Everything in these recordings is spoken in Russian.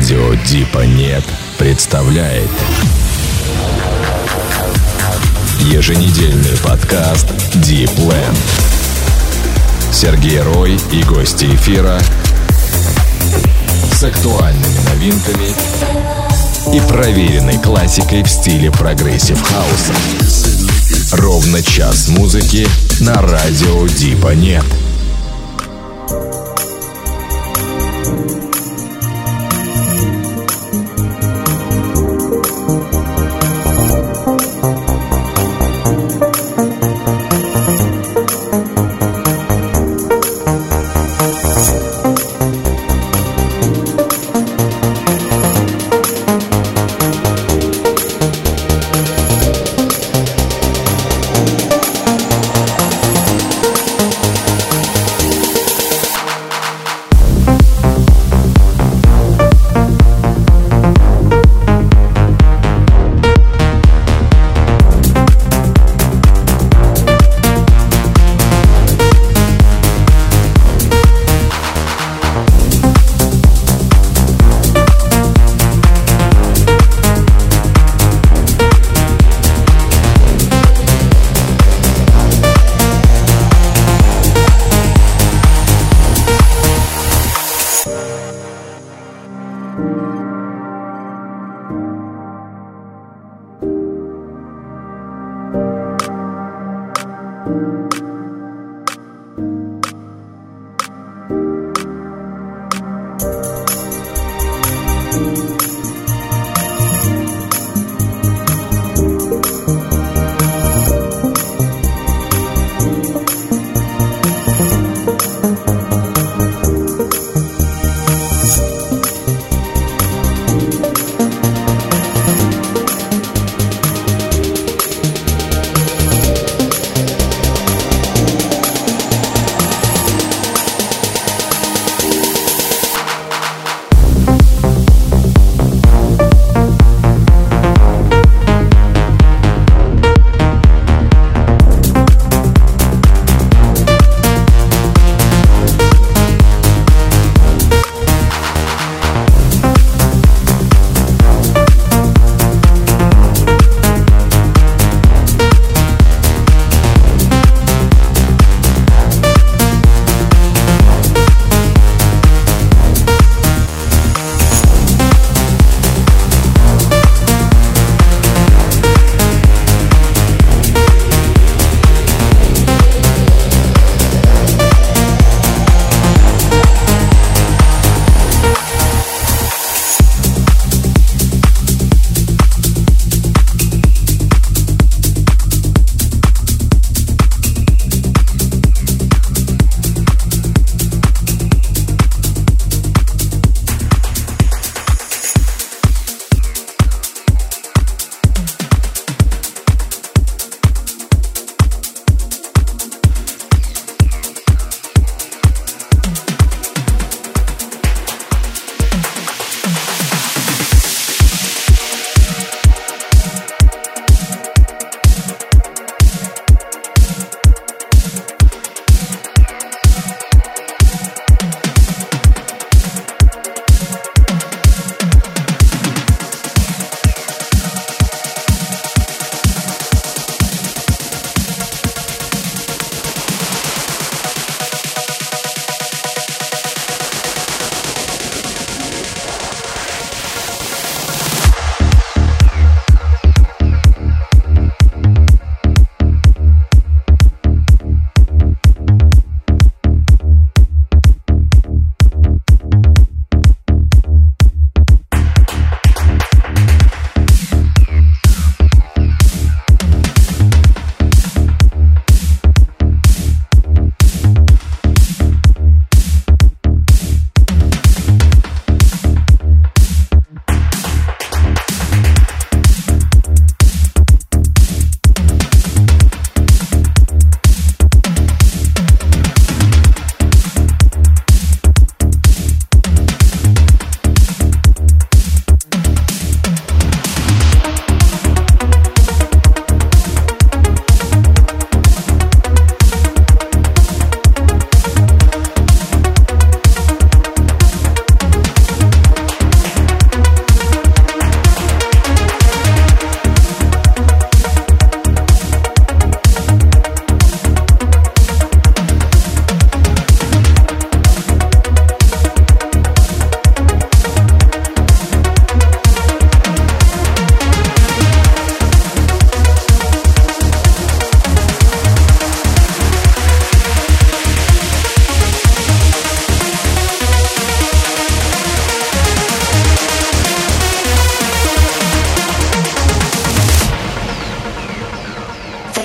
Радио Дипа Нет представляет Еженедельный подкаст DeepLand. Сергей Рой и гости эфира с актуальными новинками и проверенной классикой в стиле прогрессив хауса. Ровно час музыки на радио Дипа Нет.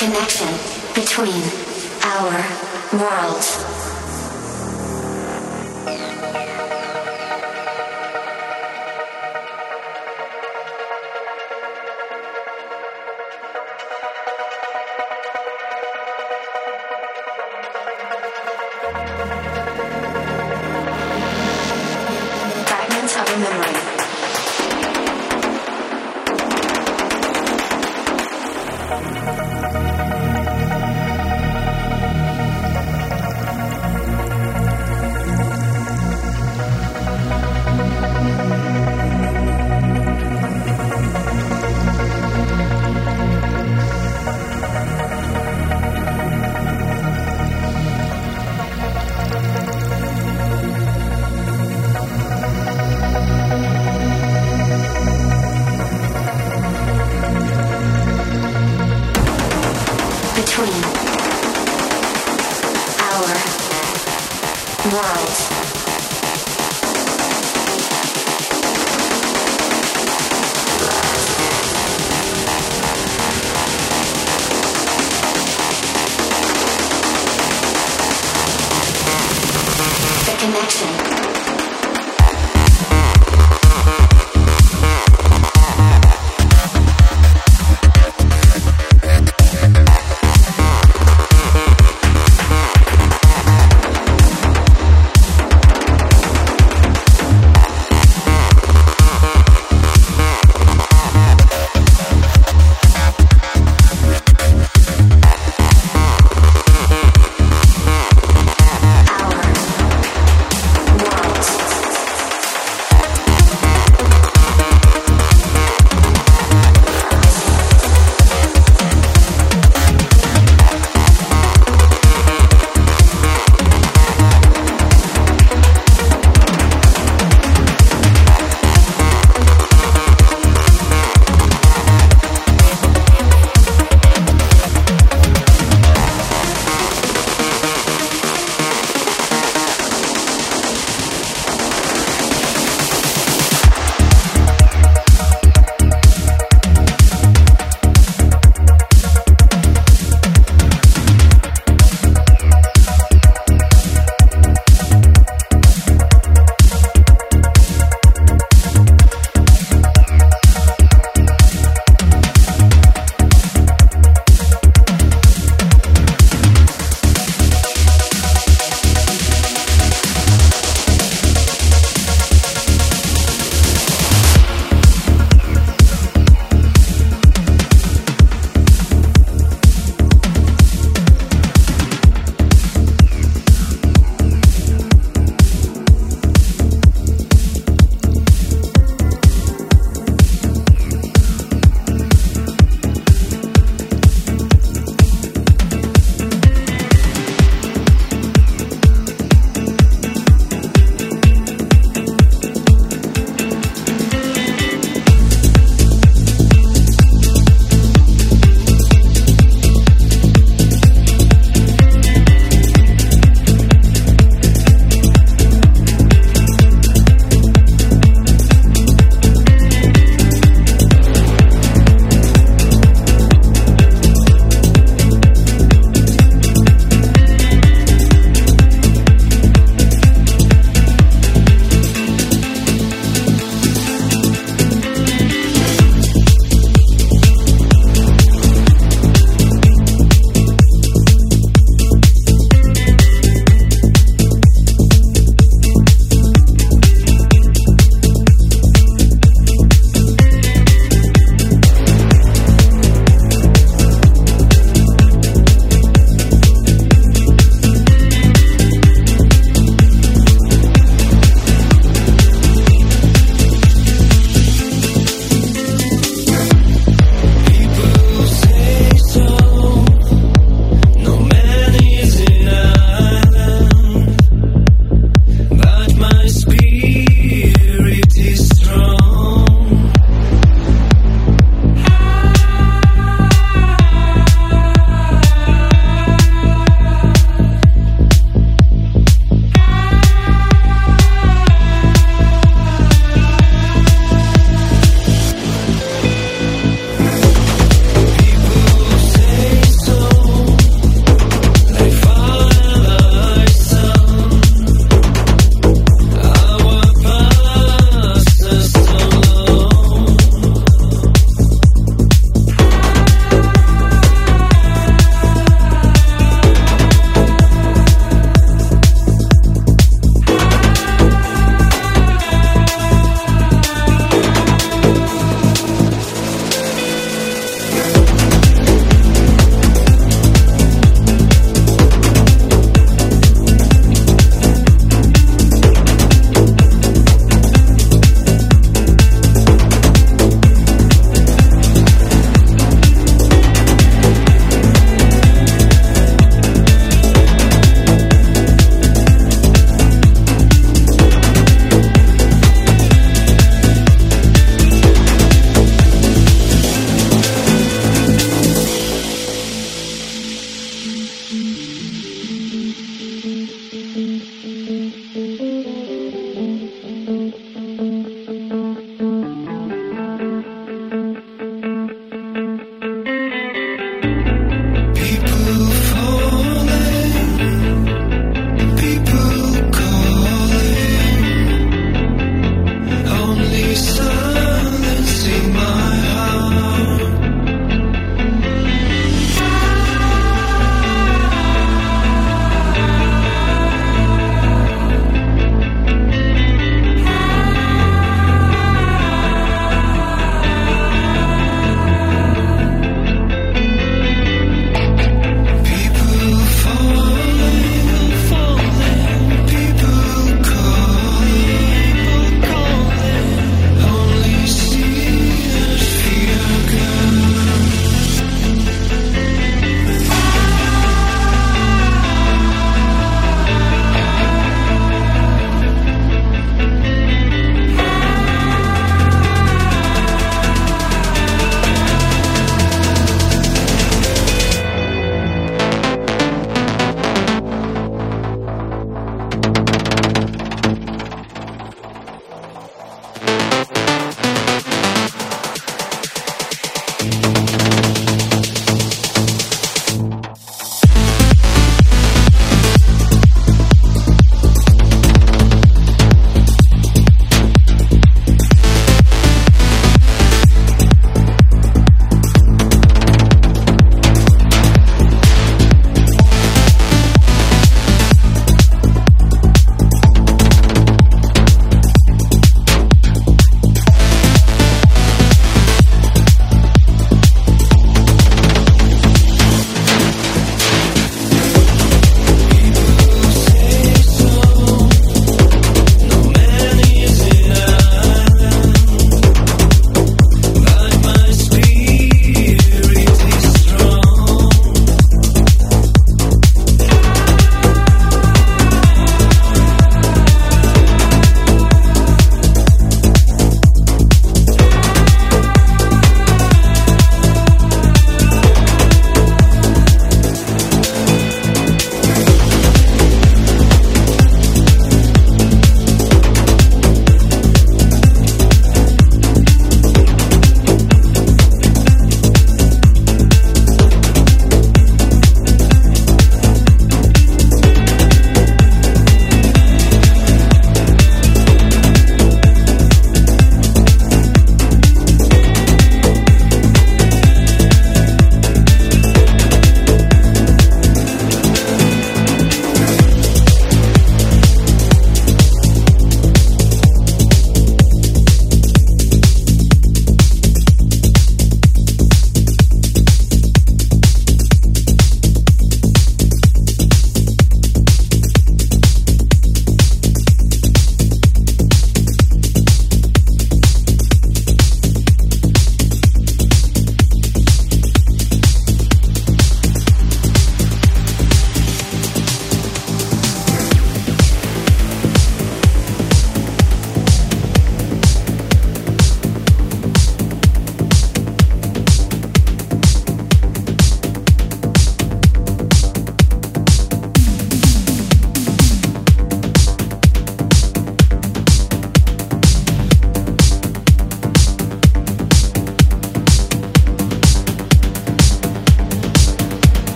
connection between our worlds.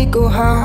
we go high.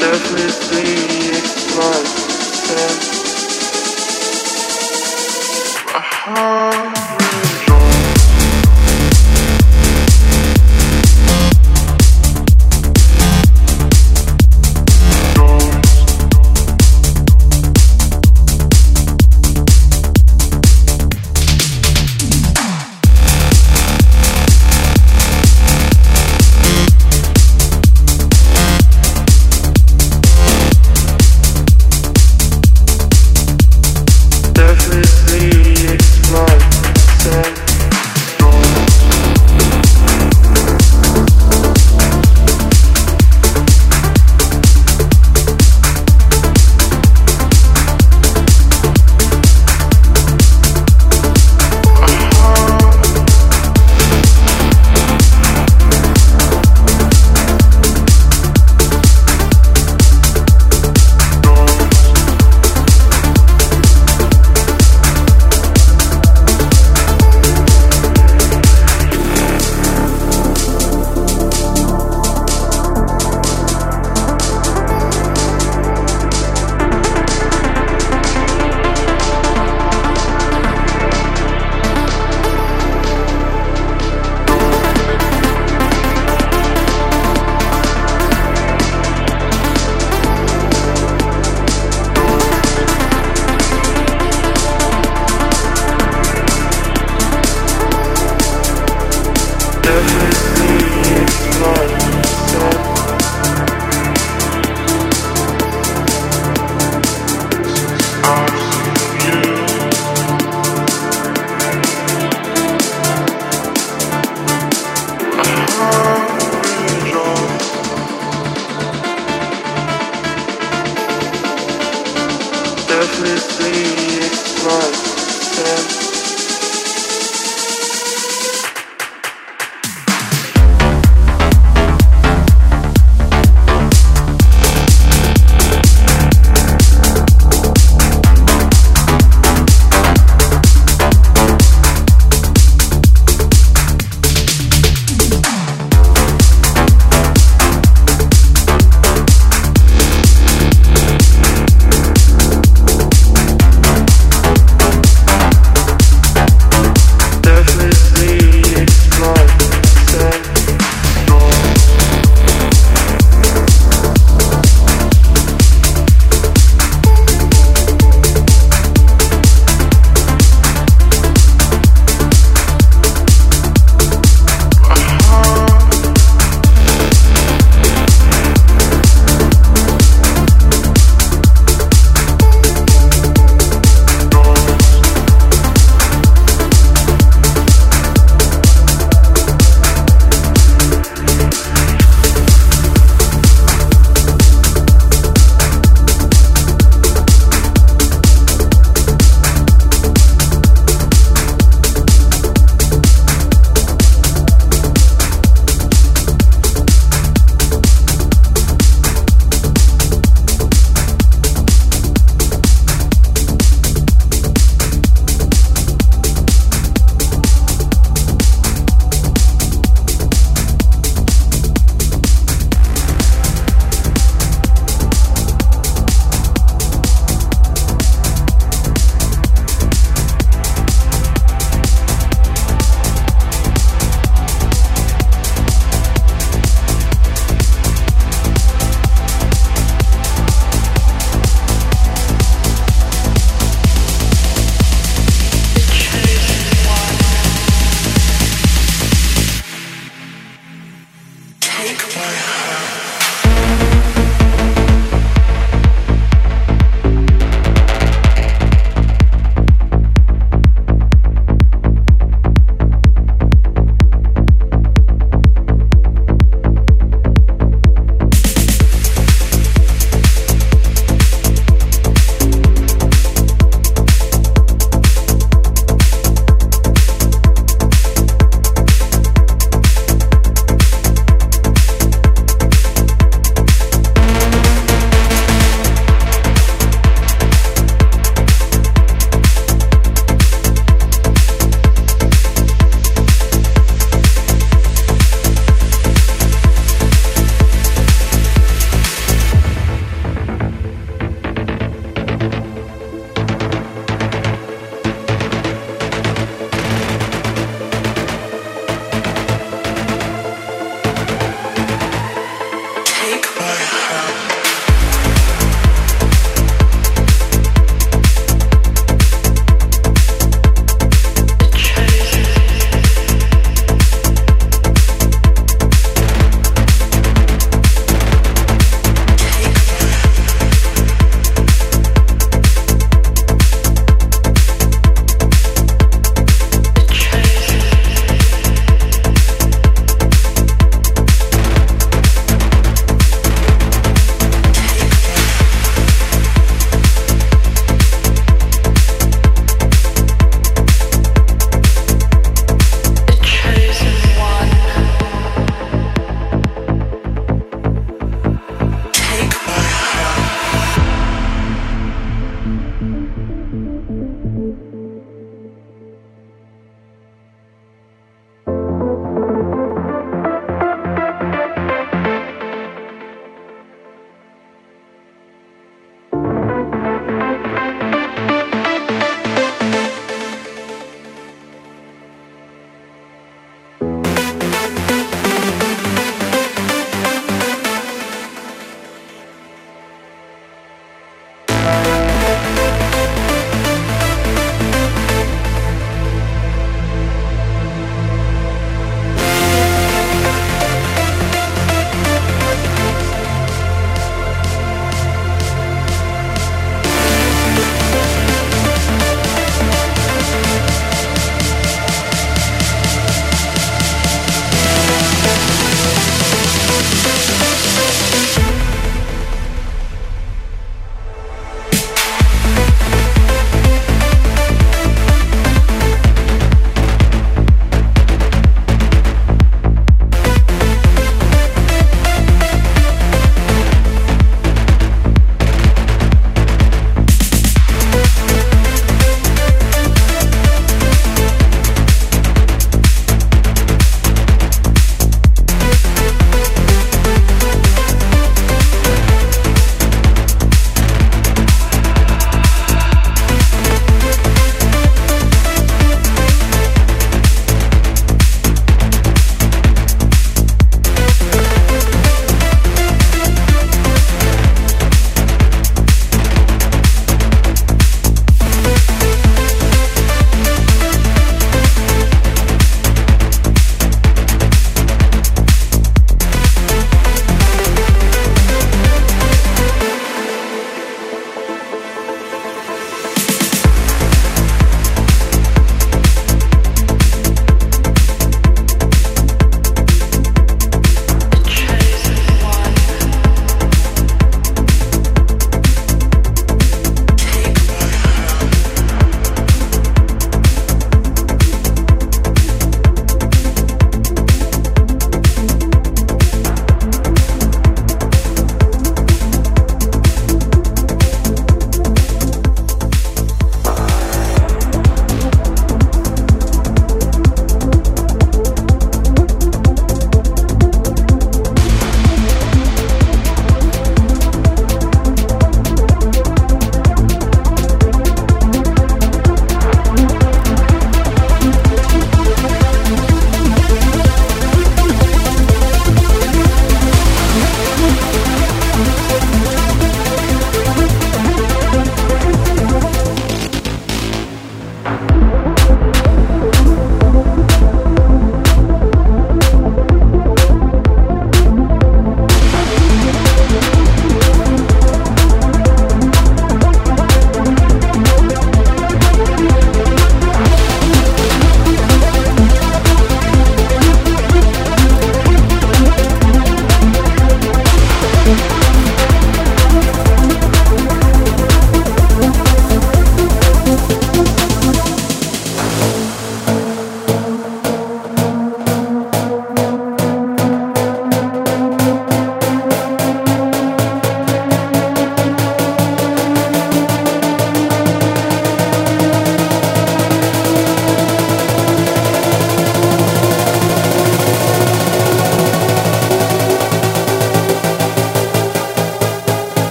Effortlessly explore